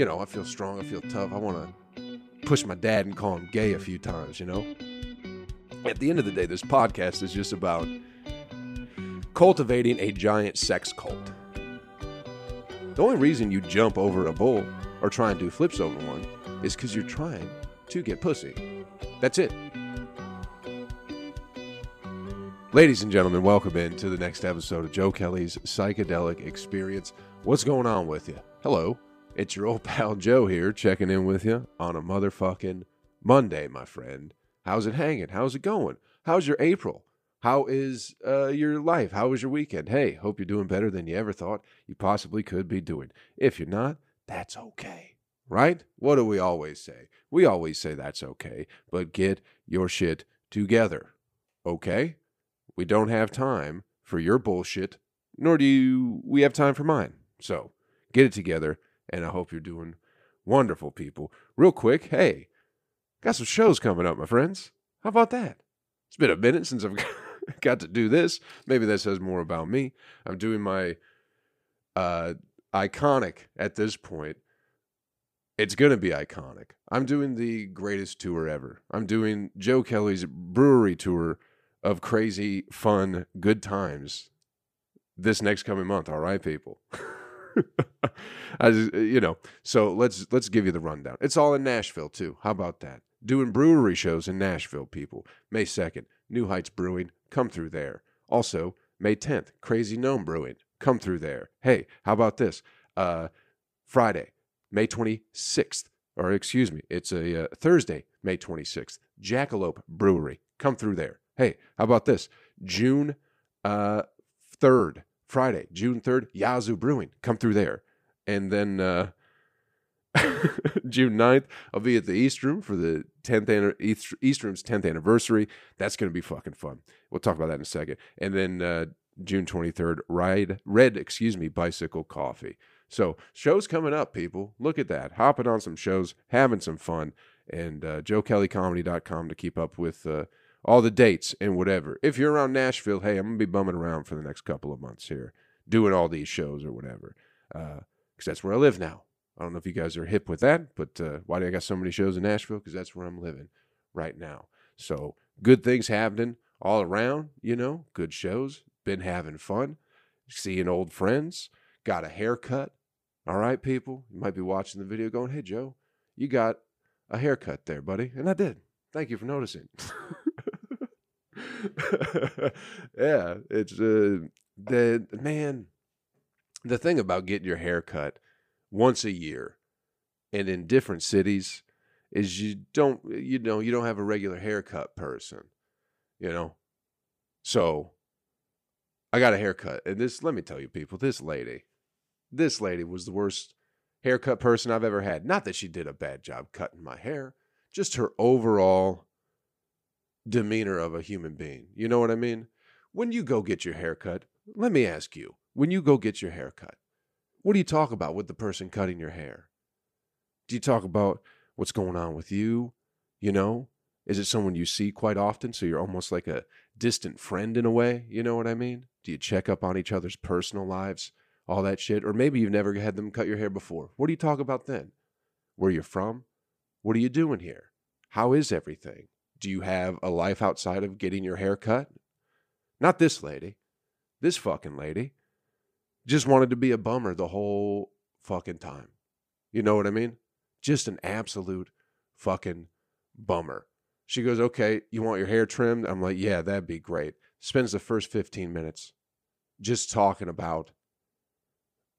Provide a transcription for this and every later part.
you know, I feel strong, I feel tough. I want to push my dad and call him gay a few times, you know? At the end of the day, this podcast is just about cultivating a giant sex cult. The only reason you jump over a bull or try and do flips over one is because you're trying to get pussy. That's it. Ladies and gentlemen, welcome in to the next episode of Joe Kelly's Psychedelic Experience. What's going on with you? Hello, it's your old pal Joe here checking in with you on a motherfucking Monday, my friend. How's it hanging? How's it going? How's your April? How is uh, your life? How was your weekend? Hey, hope you're doing better than you ever thought you possibly could be doing. If you're not, that's okay. Right? What do we always say? We always say that's okay, but get your shit together. Okay? We don't have time for your bullshit, nor do you, we have time for mine. So get it together, and I hope you're doing wonderful, people. Real quick, hey, got some shows coming up, my friends. How about that? It's been a minute since I've got to do this. Maybe that says more about me. I'm doing my uh, iconic at this point. It's going to be iconic. I'm doing the greatest tour ever. I'm doing Joe Kelly's brewery tour of crazy, fun, good times this next coming month. All right, people. Just, you know, so let's let's give you the rundown. It's all in Nashville too. How about that? Doing brewery shows in Nashville, people. May second, New Heights Brewing, come through there. Also, May tenth, Crazy Gnome Brewing, come through there. Hey, how about this? Uh, Friday, May twenty sixth, or excuse me, it's a uh, Thursday, May twenty sixth. Jackalope Brewery, come through there. Hey, how about this? June uh, 3rd, Friday, June 3rd, Yazoo Brewing. Come through there. And then uh, June 9th, I'll be at the East Room for the 10th East, East Room's 10th anniversary. That's going to be fucking fun. We'll talk about that in a second. And then uh, June 23rd, Ride Red, excuse me, Bicycle Coffee. So shows coming up, people. Look at that. Hopping on some shows, having some fun. And uh, joekellycomedy.com to keep up with uh, all the dates and whatever. If you're around Nashville, hey, I'm gonna be bumming around for the next couple of months here, doing all these shows or whatever, because uh, that's where I live now. I don't know if you guys are hip with that, but uh, why do I got so many shows in Nashville? Because that's where I'm living right now. So good things happening all around. You know, good shows. Been having fun, seeing old friends. Got a haircut. All right, people. You might be watching the video going, "Hey, Joe, you got a haircut there, buddy," and I did. Thank you for noticing. yeah, it's uh, the man. The thing about getting your hair cut once a year and in different cities is you don't you know you don't have a regular haircut person, you know. So I got a haircut, and this let me tell you, people, this lady, this lady was the worst haircut person I've ever had. Not that she did a bad job cutting my hair, just her overall demeanor of a human being. You know what I mean? When you go get your haircut, let me ask you, when you go get your haircut, what do you talk about with the person cutting your hair? Do you talk about what's going on with you? You know, is it someone you see quite often? So you're almost like a distant friend in a way. You know what I mean? Do you check up on each other's personal lives? All that shit. Or maybe you've never had them cut your hair before. What do you talk about then? Where you're from? What are you doing here? How is everything? Do you have a life outside of getting your hair cut? Not this lady. This fucking lady just wanted to be a bummer the whole fucking time. You know what I mean? Just an absolute fucking bummer. She goes, Okay, you want your hair trimmed? I'm like, Yeah, that'd be great. Spends the first 15 minutes just talking about,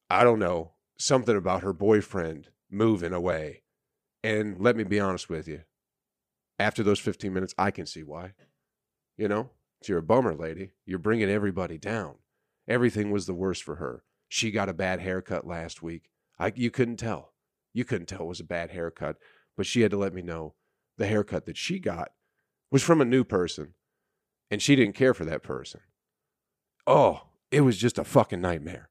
I don't know, something about her boyfriend moving away. And let me be honest with you, after those 15 minutes, I can see why. You know, you're a bummer, lady. You're bringing everybody down. Everything was the worst for her. She got a bad haircut last week. I, you couldn't tell. You couldn't tell it was a bad haircut, but she had to let me know the haircut that she got was from a new person, and she didn't care for that person. Oh, it was just a fucking nightmare.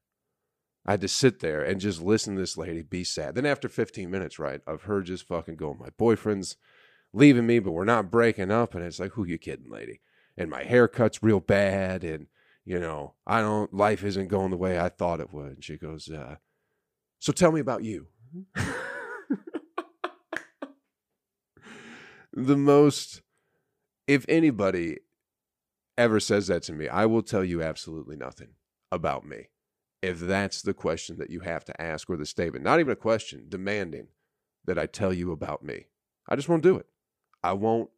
I had to sit there and just listen to this lady be sad. Then after 15 minutes, right, of her just fucking going, my boyfriend's leaving me, but we're not breaking up. And it's like, who you kidding, lady? And my haircut's real bad. And, you know, I don't, life isn't going the way I thought it would. And she goes, uh, so tell me about you. the most, if anybody ever says that to me, I will tell you absolutely nothing about me. If that's the question that you have to ask or the statement, not even a question, demanding that I tell you about me. I just won't do it. I won't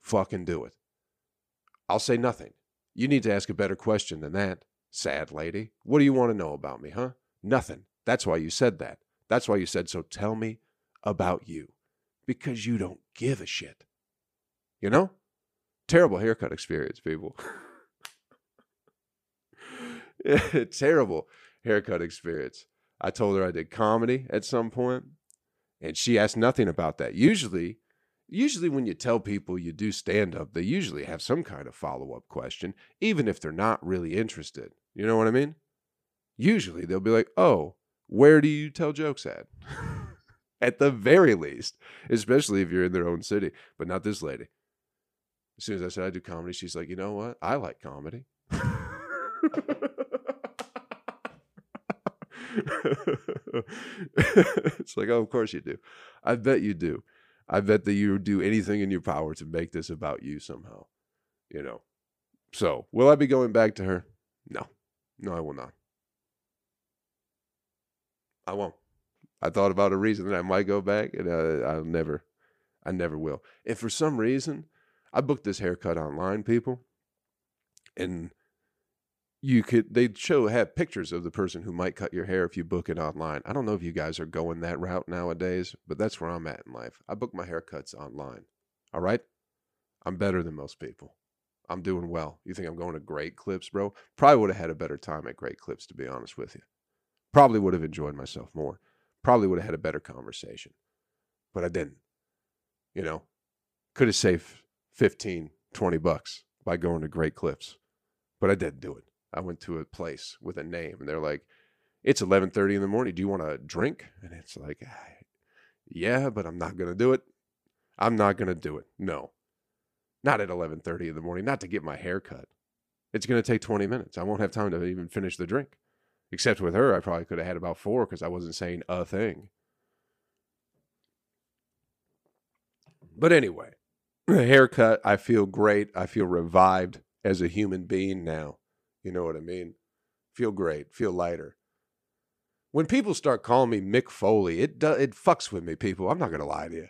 fucking do it. I'll say nothing. You need to ask a better question than that, sad lady. What do you want to know about me, huh? Nothing. That's why you said that. That's why you said, so tell me about you. Because you don't give a shit. You know? Terrible haircut experience, people. Terrible haircut experience. I told her I did comedy at some point, and she asked nothing about that. Usually, usually when you tell people you do stand up, they usually have some kind of follow up question, even if they're not really interested. You know what I mean? Usually they'll be like, "Oh, where do you tell jokes at?" at the very least, especially if you're in their own city, but not this lady. As soon as I said I do comedy, she's like, "You know what? I like comedy." it's like, oh, of course you do. I bet you do. I bet that you would do anything in your power to make this about you somehow. You know. So, will I be going back to her? No. No, I will not. I won't. I thought about a reason that I might go back, and uh, I'll never, I never will. If for some reason I booked this haircut online, people, and you could they'd show have pictures of the person who might cut your hair if you book it online. I don't know if you guys are going that route nowadays, but that's where I'm at in life. I book my haircuts online. All right? I'm better than most people. I'm doing well. You think I'm going to great clips, bro? Probably would have had a better time at great clips, to be honest with you. Probably would have enjoyed myself more. Probably would have had a better conversation. But I didn't. You know, could have saved 15, 20 bucks by going to great clips. But I didn't do it. I went to a place with a name and they're like, it's 11:30 in the morning. Do you want a drink? And it's like, yeah, but I'm not going to do it. I'm not going to do it. No. Not at 11:30 in the morning, not to get my hair cut. It's going to take 20 minutes. I won't have time to even finish the drink. Except with her, I probably could have had about 4 cuz I wasn't saying a thing. But anyway, the haircut, I feel great. I feel revived as a human being now. You know what I mean? Feel great, feel lighter. When people start calling me Mick Foley, it do, it fucks with me, people. I'm not gonna lie to you.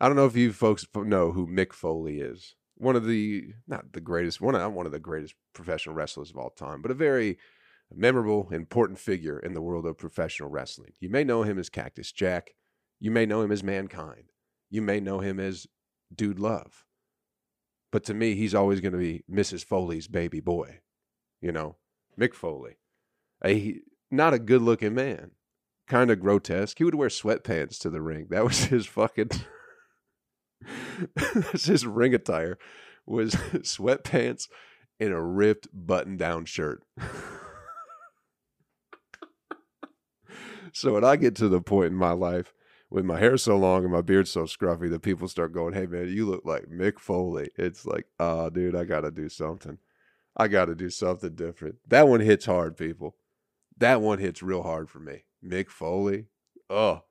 I don't know if you folks know who Mick Foley is. One of the not the greatest one, not one of the greatest professional wrestlers of all time, but a very memorable, important figure in the world of professional wrestling. You may know him as Cactus Jack. You may know him as Mankind. You may know him as Dude Love. But to me, he's always going to be Mrs. Foley's baby boy you know, Mick Foley. A not a good looking man, kind of grotesque. He would wear sweatpants to the ring. That was his fucking. that's his ring attire, was sweatpants and a ripped button down shirt. so when I get to the point in my life with my hair so long and my beard so scruffy that people start going, "Hey man, you look like Mick Foley." It's like, "Oh, dude, I got to do something." I got to do something different. That one hits hard, people. That one hits real hard for me. Mick Foley. Oh.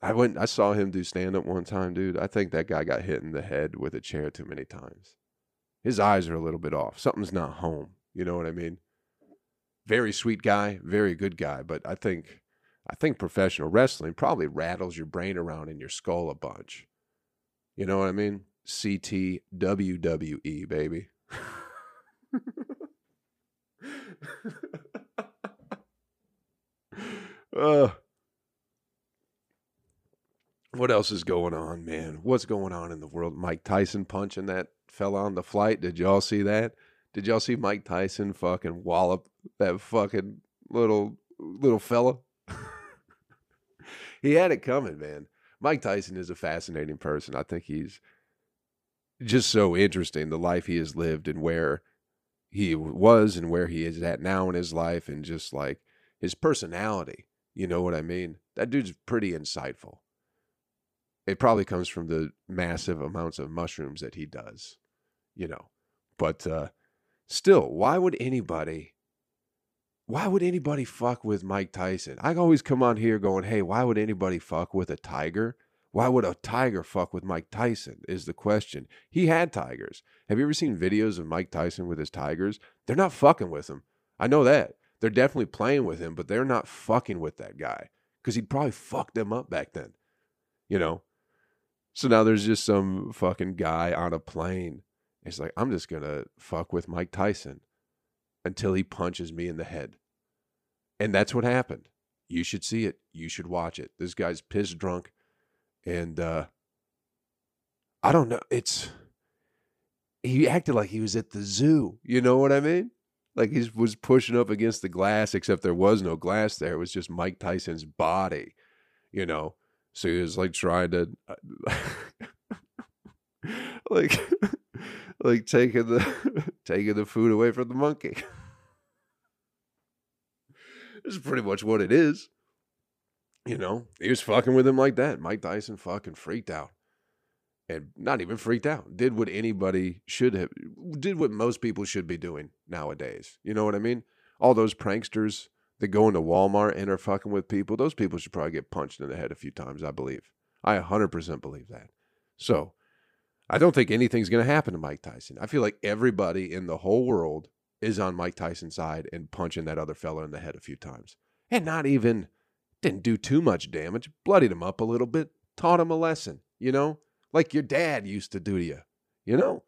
I went I saw him do stand up one time, dude. I think that guy got hit in the head with a chair too many times. His eyes are a little bit off. Something's not home. You know what I mean? Very sweet guy, very good guy, but I think I think professional wrestling probably rattles your brain around in your skull a bunch. You know what I mean? CT WWE, baby. uh, what else is going on, man? What's going on in the world? Mike Tyson punching that fell on the flight. Did y'all see that? Did y'all see Mike Tyson fucking wallop that fucking little little fella? he had it coming, man. Mike Tyson is a fascinating person. I think he's just so interesting the life he has lived and where he was and where he is at now in his life and just like his personality. You know what I mean? That dude's pretty insightful. It probably comes from the massive amounts of mushrooms that he does, you know. But uh still, why would anybody why would anybody fuck with Mike Tyson? I always come on here going, "Hey, why would anybody fuck with a tiger?" Why would a tiger fuck with Mike Tyson? Is the question. He had tigers. Have you ever seen videos of Mike Tyson with his tigers? They're not fucking with him. I know that. They're definitely playing with him, but they're not fucking with that guy because he'd probably fuck them up back then. You know? So now there's just some fucking guy on a plane. It's like, I'm just going to fuck with Mike Tyson until he punches me in the head. And that's what happened. You should see it. You should watch it. This guy's pissed drunk. And uh I don't know. It's he acted like he was at the zoo. You know what I mean? Like he was pushing up against the glass, except there was no glass there. It was just Mike Tyson's body, you know. So he was like trying to, like, like taking the taking the food away from the monkey. this is pretty much what it is. You know, he was fucking with him like that. Mike Tyson fucking freaked out and not even freaked out. Did what anybody should have, did what most people should be doing nowadays. You know what I mean? All those pranksters that go into Walmart and are fucking with people, those people should probably get punched in the head a few times, I believe. I 100% believe that. So I don't think anything's going to happen to Mike Tyson. I feel like everybody in the whole world is on Mike Tyson's side and punching that other fella in the head a few times. And not even, didn't do too much damage, bloodied him up a little bit, taught him a lesson, you know? like your dad used to do to you. You know,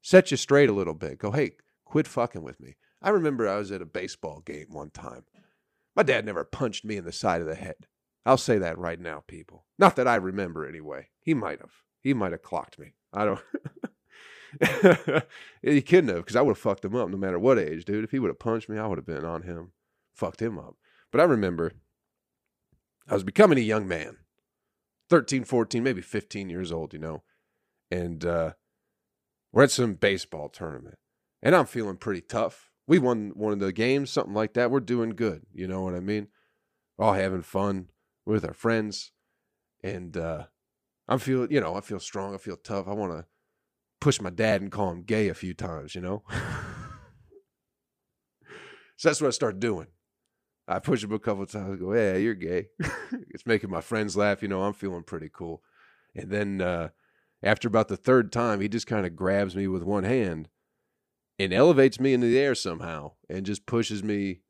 set you straight a little bit. Go, hey, quit fucking with me. I remember I was at a baseball game one time. My dad never punched me in the side of the head. I'll say that right now, people. Not that I remember anyway. He might have. He might have clocked me. I don't. he couldn't have, because I would have fucked him up no matter what age, dude. If he would have punched me, I would have been on him, fucked him up. But I remember I was becoming a young man. 13, 14, maybe 15 years old, you know. And uh, we're at some baseball tournament. And I'm feeling pretty tough. We won one of the games, something like that. We're doing good. You know what I mean? All having fun with our friends. And uh, I'm feeling, you know, I feel strong. I feel tough. I want to push my dad and call him gay a few times, you know? so that's what I started doing. I push him a couple times. Go, yeah, you're gay. it's making my friends laugh. You know, I'm feeling pretty cool. And then uh, after about the third time, he just kind of grabs me with one hand and elevates me into the air somehow and just pushes me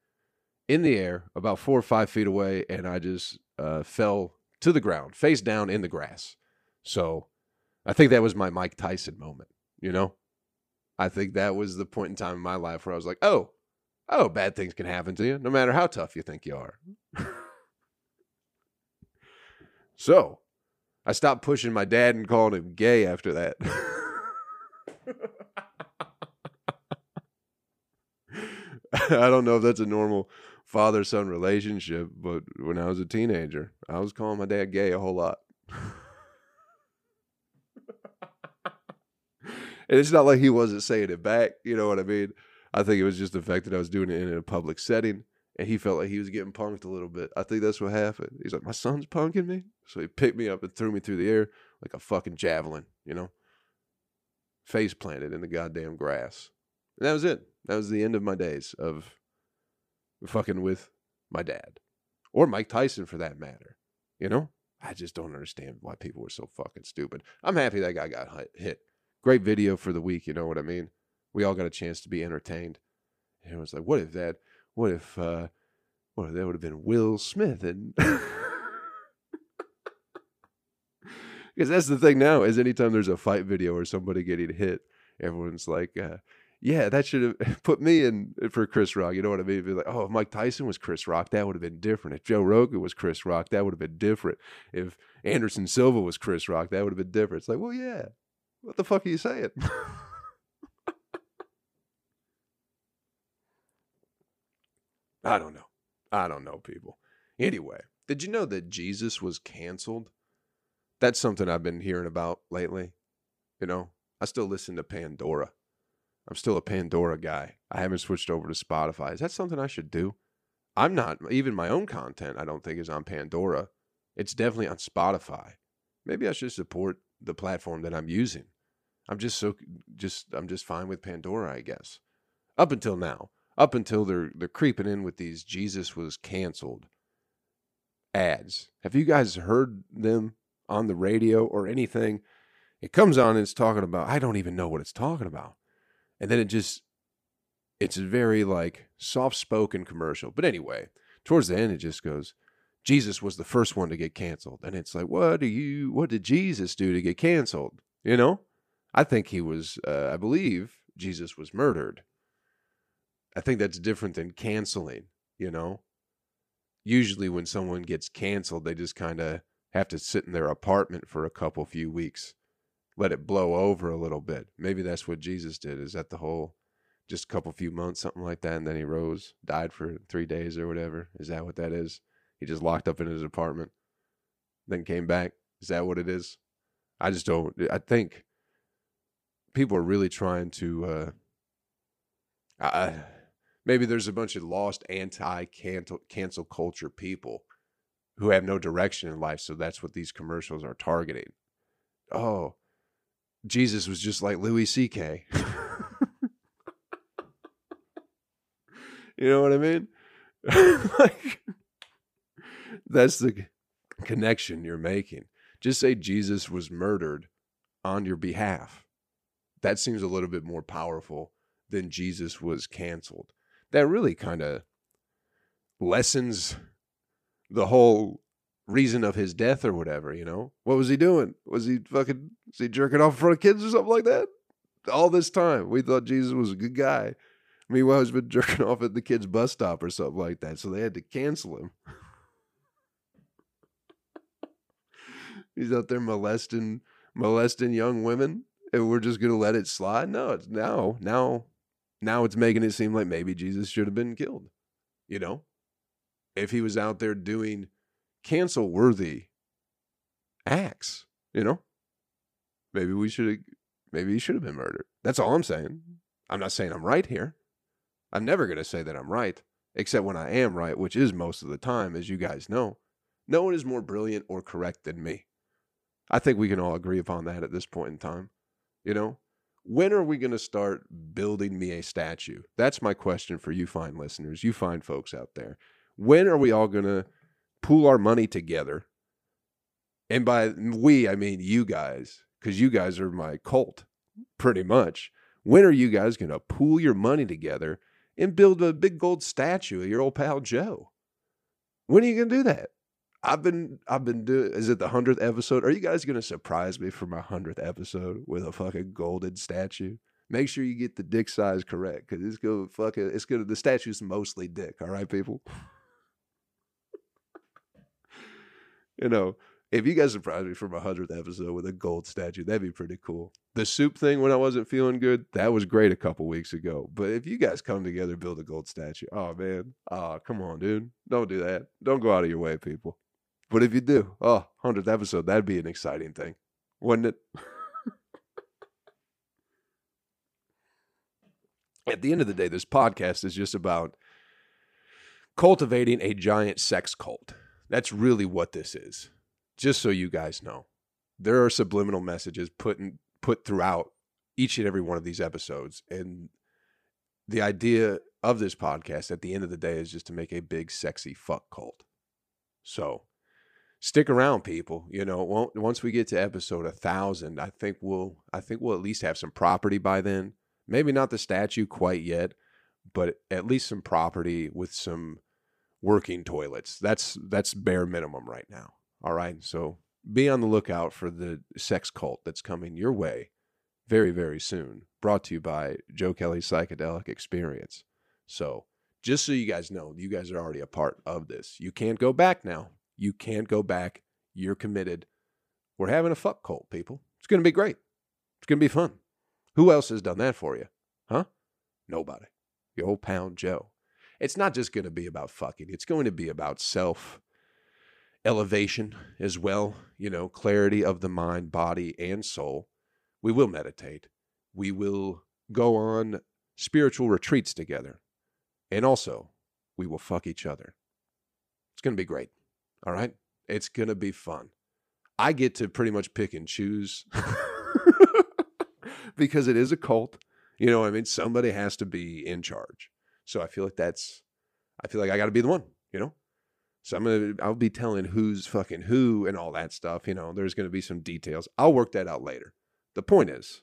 in the air about four or five feet away. And I just uh, fell to the ground, face down in the grass. So I think that was my Mike Tyson moment, you know? I think that was the point in time in my life where I was like, oh, oh, bad things can happen to you, no matter how tough you think you are. so I stopped pushing my dad and calling him gay after that. I don't know if that's a normal father son relationship, but when I was a teenager, I was calling my dad gay a whole lot. and it's not like he wasn't saying it back, you know what I mean? I think it was just the fact that I was doing it in a public setting and he felt like he was getting punked a little bit. I think that's what happened. He's like, My son's punking me. So he picked me up and threw me through the air like a fucking javelin, you know? Face planted in the goddamn grass. And that was it. That was the end of my days of fucking with my dad. Or Mike Tyson for that matter. You know? I just don't understand why people were so fucking stupid. I'm happy that guy got hit. Great video for the week, you know what I mean? We all got a chance to be entertained. And it was like, what if that? What if? uh What if that would have been Will Smith? And because that's the thing now is anytime there's a fight video or somebody getting hit, everyone's like, uh, yeah, that should have put me in for Chris Rock. You know what I mean? Be like, oh, if Mike Tyson was Chris Rock, that would have been different. If Joe Rogan was Chris Rock, that would have been different. If Anderson Silva was Chris Rock, that would have been different. It's like, well, yeah. What the fuck are you saying? I don't know. I don't know, people. Anyway, did you know that Jesus was canceled? That's something I've been hearing about lately. You know, I still listen to Pandora. I'm still a Pandora guy. I haven't switched over to Spotify. Is that something I should do? I'm not, even my own content, I don't think is on Pandora. It's definitely on Spotify. Maybe I should support the platform that I'm using. I'm just so, just, I'm just fine with Pandora, I guess. Up until now up until they're they're creeping in with these Jesus was canceled ads. Have you guys heard them on the radio or anything. It comes on and it's talking about, I don't even know what it's talking about. And then it just, it's very like soft spoken commercial. But anyway, towards the end, it just goes, Jesus was the first one to get canceled. And it's like, what do you, what did Jesus do to get canceled? You know? I think he was, uh, I believe Jesus was murdered. I think that's different than canceling, you know? Usually when someone gets canceled, they just kind of have to sit in their apartment for a couple few weeks, let it blow over a little bit. Maybe that's what Jesus did. Is that the whole just a couple few months, something like that, and then he rose, died for three days or whatever? Is that what that is? He just locked up in his apartment, then came back. Is that what it is? I just don't. I think people are really trying to. Uh, I, maybe there's a bunch of lost anti cancel culture people who have no direction in life, so that's what these commercials are targeting. Oh, Jesus was just like Louis C.K. you know what I mean? like, that's the connection you're making. Just say Jesus was murdered on your behalf that seems a little bit more powerful than Jesus was canceled. That really kind of lessens the whole reason of his death or whatever, you know? What was he doing? Was he fucking was he jerking off in front of kids or something like that? All this time, we thought Jesus was a good guy. Meanwhile, he's been jerking off at the kid's bus stop or something like that, so they had to cancel him. he's out there molesting molesting young women and we're just gonna let it slide. No, it's now, now, now it's making it seem like maybe Jesus should have been killed. You know, if he was out there doing cancel worthy acts, you know, maybe we should have, maybe he should have been murdered. That's all I'm saying. I'm not saying I'm right here. I'm never gonna say that I'm right, except when I am right, which is most of the time, as you guys know. No one is more brilliant or correct than me. I think we can all agree upon that at this point in time. You know, when are we going to start building me a statue? That's my question for you fine listeners, you fine folks out there. When are we all going to pool our money together? And by we, I mean you guys, because you guys are my cult, pretty much. When are you guys going to pool your money together and build a big gold statue of your old pal Joe? When are you going to do that? I've been I've been doing is it the hundredth episode? Are you guys gonna surprise me for my hundredth episode with a fucking golden statue? Make sure you get the dick size correct because it's gonna fucking it's gonna the statue's mostly dick, all right, people? you know, if you guys surprise me for my hundredth episode with a gold statue, that'd be pretty cool. The soup thing when I wasn't feeling good, that was great a couple weeks ago. But if you guys come together build a gold statue, oh man, oh come on, dude, don't do that. Don't go out of your way, people. But if you do, oh, 100th episode, that'd be an exciting thing, wouldn't it? At the end of the day, this podcast is just about cultivating a giant sex cult. That's really what this is. Just so you guys know, there are subliminal messages put in, put throughout each and every one of these episodes, and the idea of this podcast at the end of the day is just to make a big, sexy fuck cult. So stick around people you know once we get to episode a thousand i think we'll i think we'll at least have some property by then. Maybe not the statue quite yet but at least some property with some working toilets. That's that's bare minimum right now all right? So be on the lookout for the sex cult that's coming your way very very soon brought to you by joe kelly's psychedelic experience. So just so you guys know you guys are already a part of this. You can't go back now you can't go back. You're committed. We're having a fuck cult, people. It's going to be great. It's going to be fun. Who else has done that for you? Huh? Nobody. Your old pound Joe. It's not just going to be about fucking, it's going to be about self elevation as well, you know, clarity of the mind, body, and soul. We will meditate. We will go on spiritual retreats together. And also, we will fuck each other. It's going to be great. All right. It's going to be fun. I get to pretty much pick and choose because it is a cult. You know, what I mean, somebody has to be in charge. So I feel like that's, I feel like I got to be the one, you know? So I'm gonna I'll be telling who's fucking who and all that stuff. You know, there's gonna be some details. I'll work that out later. The point is,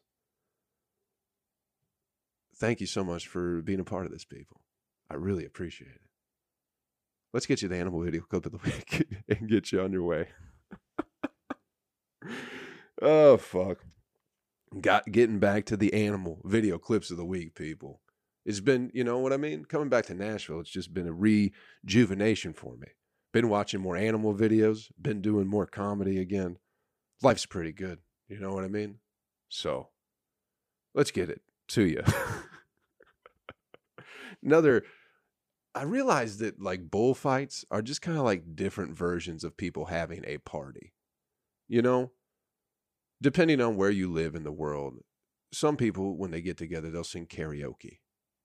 thank you so much for being a part of this, people. I really appreciate it. Let's get you the animal video clip of the week and get you on your way. oh fuck. Got getting back to the animal video clips of the week, people. It's been, you know what I mean? Coming back to Nashville, it's just been a rejuvenation for me. Been watching more animal videos, been doing more comedy again. Life's pretty good. You know what I mean? So let's get it to you. Another, I realized that like bullfights are just kind of like different versions of people having a party. You know, depending on where you live in the world, some people, when they get together, they'll sing karaoke,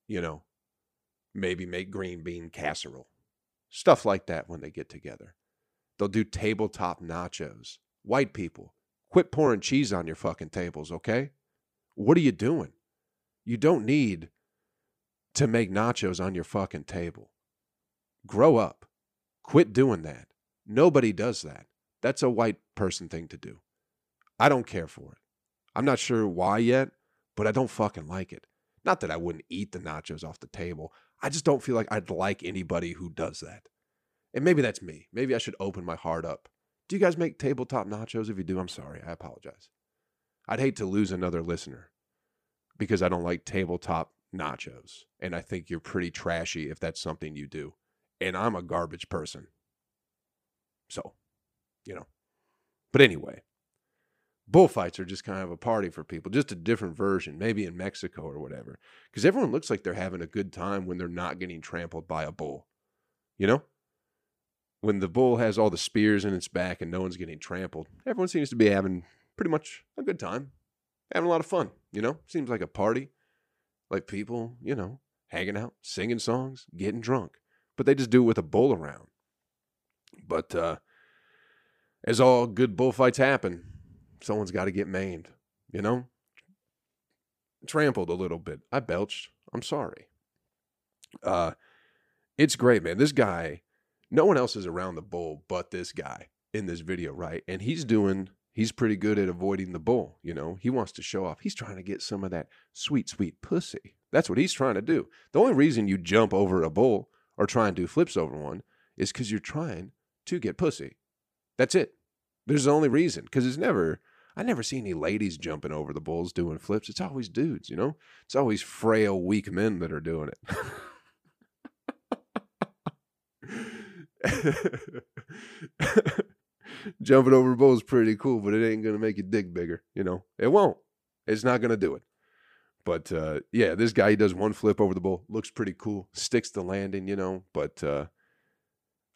you know, maybe make green bean casserole, stuff like that when they get together. They'll do tabletop nachos. White people, quit pouring cheese on your fucking tables, okay? What are you doing? You don't need to make nachos on your fucking table. Grow up. Quit doing that. Nobody does that. That's a white person thing to do. I don't care for it. I'm not sure why yet, but I don't fucking like it. Not that I wouldn't eat the nachos off the table. I just don't feel like I'd like anybody who does that. And maybe that's me. Maybe I should open my heart up. Do you guys make tabletop nachos? If you do, I'm sorry. I apologize. I'd hate to lose another listener because I don't like tabletop nachos. And I think you're pretty trashy if that's something you do. And I'm a garbage person. So, you know. But anyway, bullfights are just kind of a party for people, just a different version, maybe in Mexico or whatever. Because everyone looks like they're having a good time when they're not getting trampled by a bull. You know? When the bull has all the spears in its back and no one's getting trampled, everyone seems to be having pretty much a good time, having a lot of fun. You know? Seems like a party. Like people, you know, hanging out, singing songs, getting drunk. But they just do it with a bull around. But uh, as all good bullfights happen, someone's got to get maimed, you know? Trampled a little bit. I belched. I'm sorry. Uh it's great, man. This guy, no one else is around the bull but this guy in this video, right? And he's doing he's pretty good at avoiding the bull, you know. He wants to show off. He's trying to get some of that sweet sweet pussy. That's what he's trying to do. The only reason you jump over a bull or try and do flips over one is cuz you're trying to get pussy. That's it. There's the only reason cuz it's never I never see any ladies jumping over the bulls doing flips. It's always dudes, you know? It's always frail, weak men that are doing it. jumping over a bull is pretty cool, but it ain't to make your dick bigger, you know? It won't. It's not to do it. But uh, yeah, this guy he does one flip over the bull, looks pretty cool, sticks the landing, you know. But uh,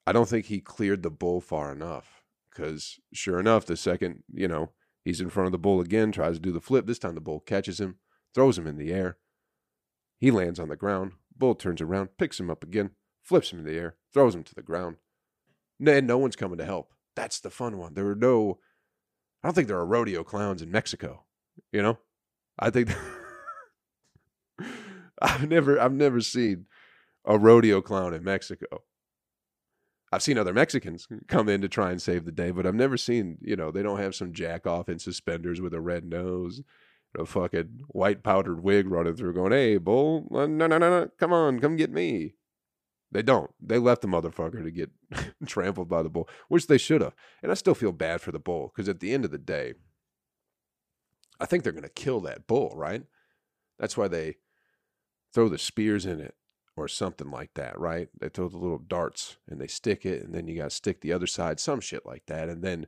I don't think he cleared the bull far enough because sure enough, the second you know He's in front of the bull again, tries to do the flip. This time the bull catches him, throws him in the air. He lands on the ground. Bull turns around, picks him up again, flips him in the air, throws him to the ground. And no one's coming to help. That's the fun one. There are no, I don't think there are rodeo clowns in Mexico. You know, I think I've never, I've never seen a rodeo clown in Mexico. I've seen other Mexicans come in to try and save the day, but I've never seen, you know, they don't have some jack off in suspenders with a red nose, a fucking white powdered wig running through going, hey, bull, uh, no, no, no, no, come on, come get me. They don't. They left the motherfucker to get trampled by the bull, which they should have. And I still feel bad for the bull because at the end of the day, I think they're going to kill that bull, right? That's why they throw the spears in it or something like that, right? They throw the little darts and they stick it, and then you got to stick the other side, some shit like that. And then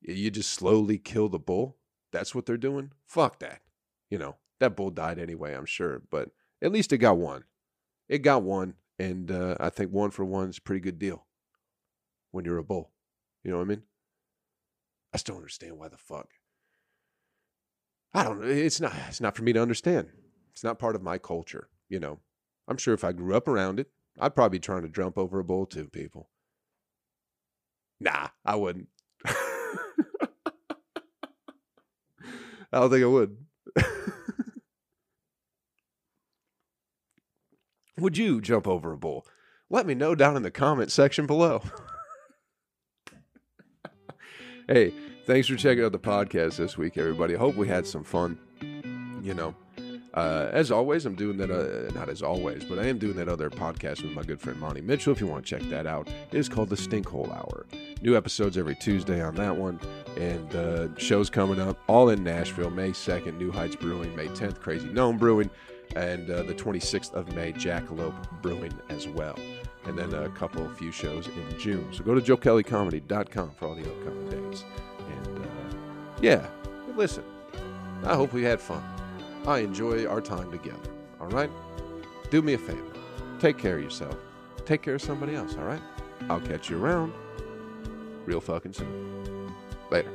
you just slowly kill the bull. That's what they're doing. Fuck that. You know, that bull died anyway, I'm sure, but at least it got one. It got one, and uh, I think one for one is a pretty good deal when you're a bull. You know what I mean? I still understand why the fuck. I don't. It's not. It's not for me to understand. It's not part of my culture. You know, I'm sure if I grew up around it, I'd probably be trying to jump over a bull too, people. Nah, I wouldn't. I don't think I would. would you jump over a bull? Let me know down in the comment section below. hey, thanks for checking out the podcast this week, everybody. I hope we had some fun. You know, uh, as always, I'm doing that, uh, not as always, but I am doing that other podcast with my good friend Monty Mitchell. If you want to check that out, it is called The Stinkhole Hour. New episodes every Tuesday on that one. And uh, shows coming up all in Nashville, May 2nd, New Heights Brewing, May 10th, Crazy Gnome Brewing, and uh, the 26th of May, Jackalope Brewing as well. And then a couple, a few shows in June. So go to joekellycomedy.com for all the upcoming dates. And uh, yeah, listen, I hope we had fun. I enjoy our time together. All right? Do me a favor. Take care of yourself. Take care of somebody else, all right? I'll catch you around real fucking soon. Later.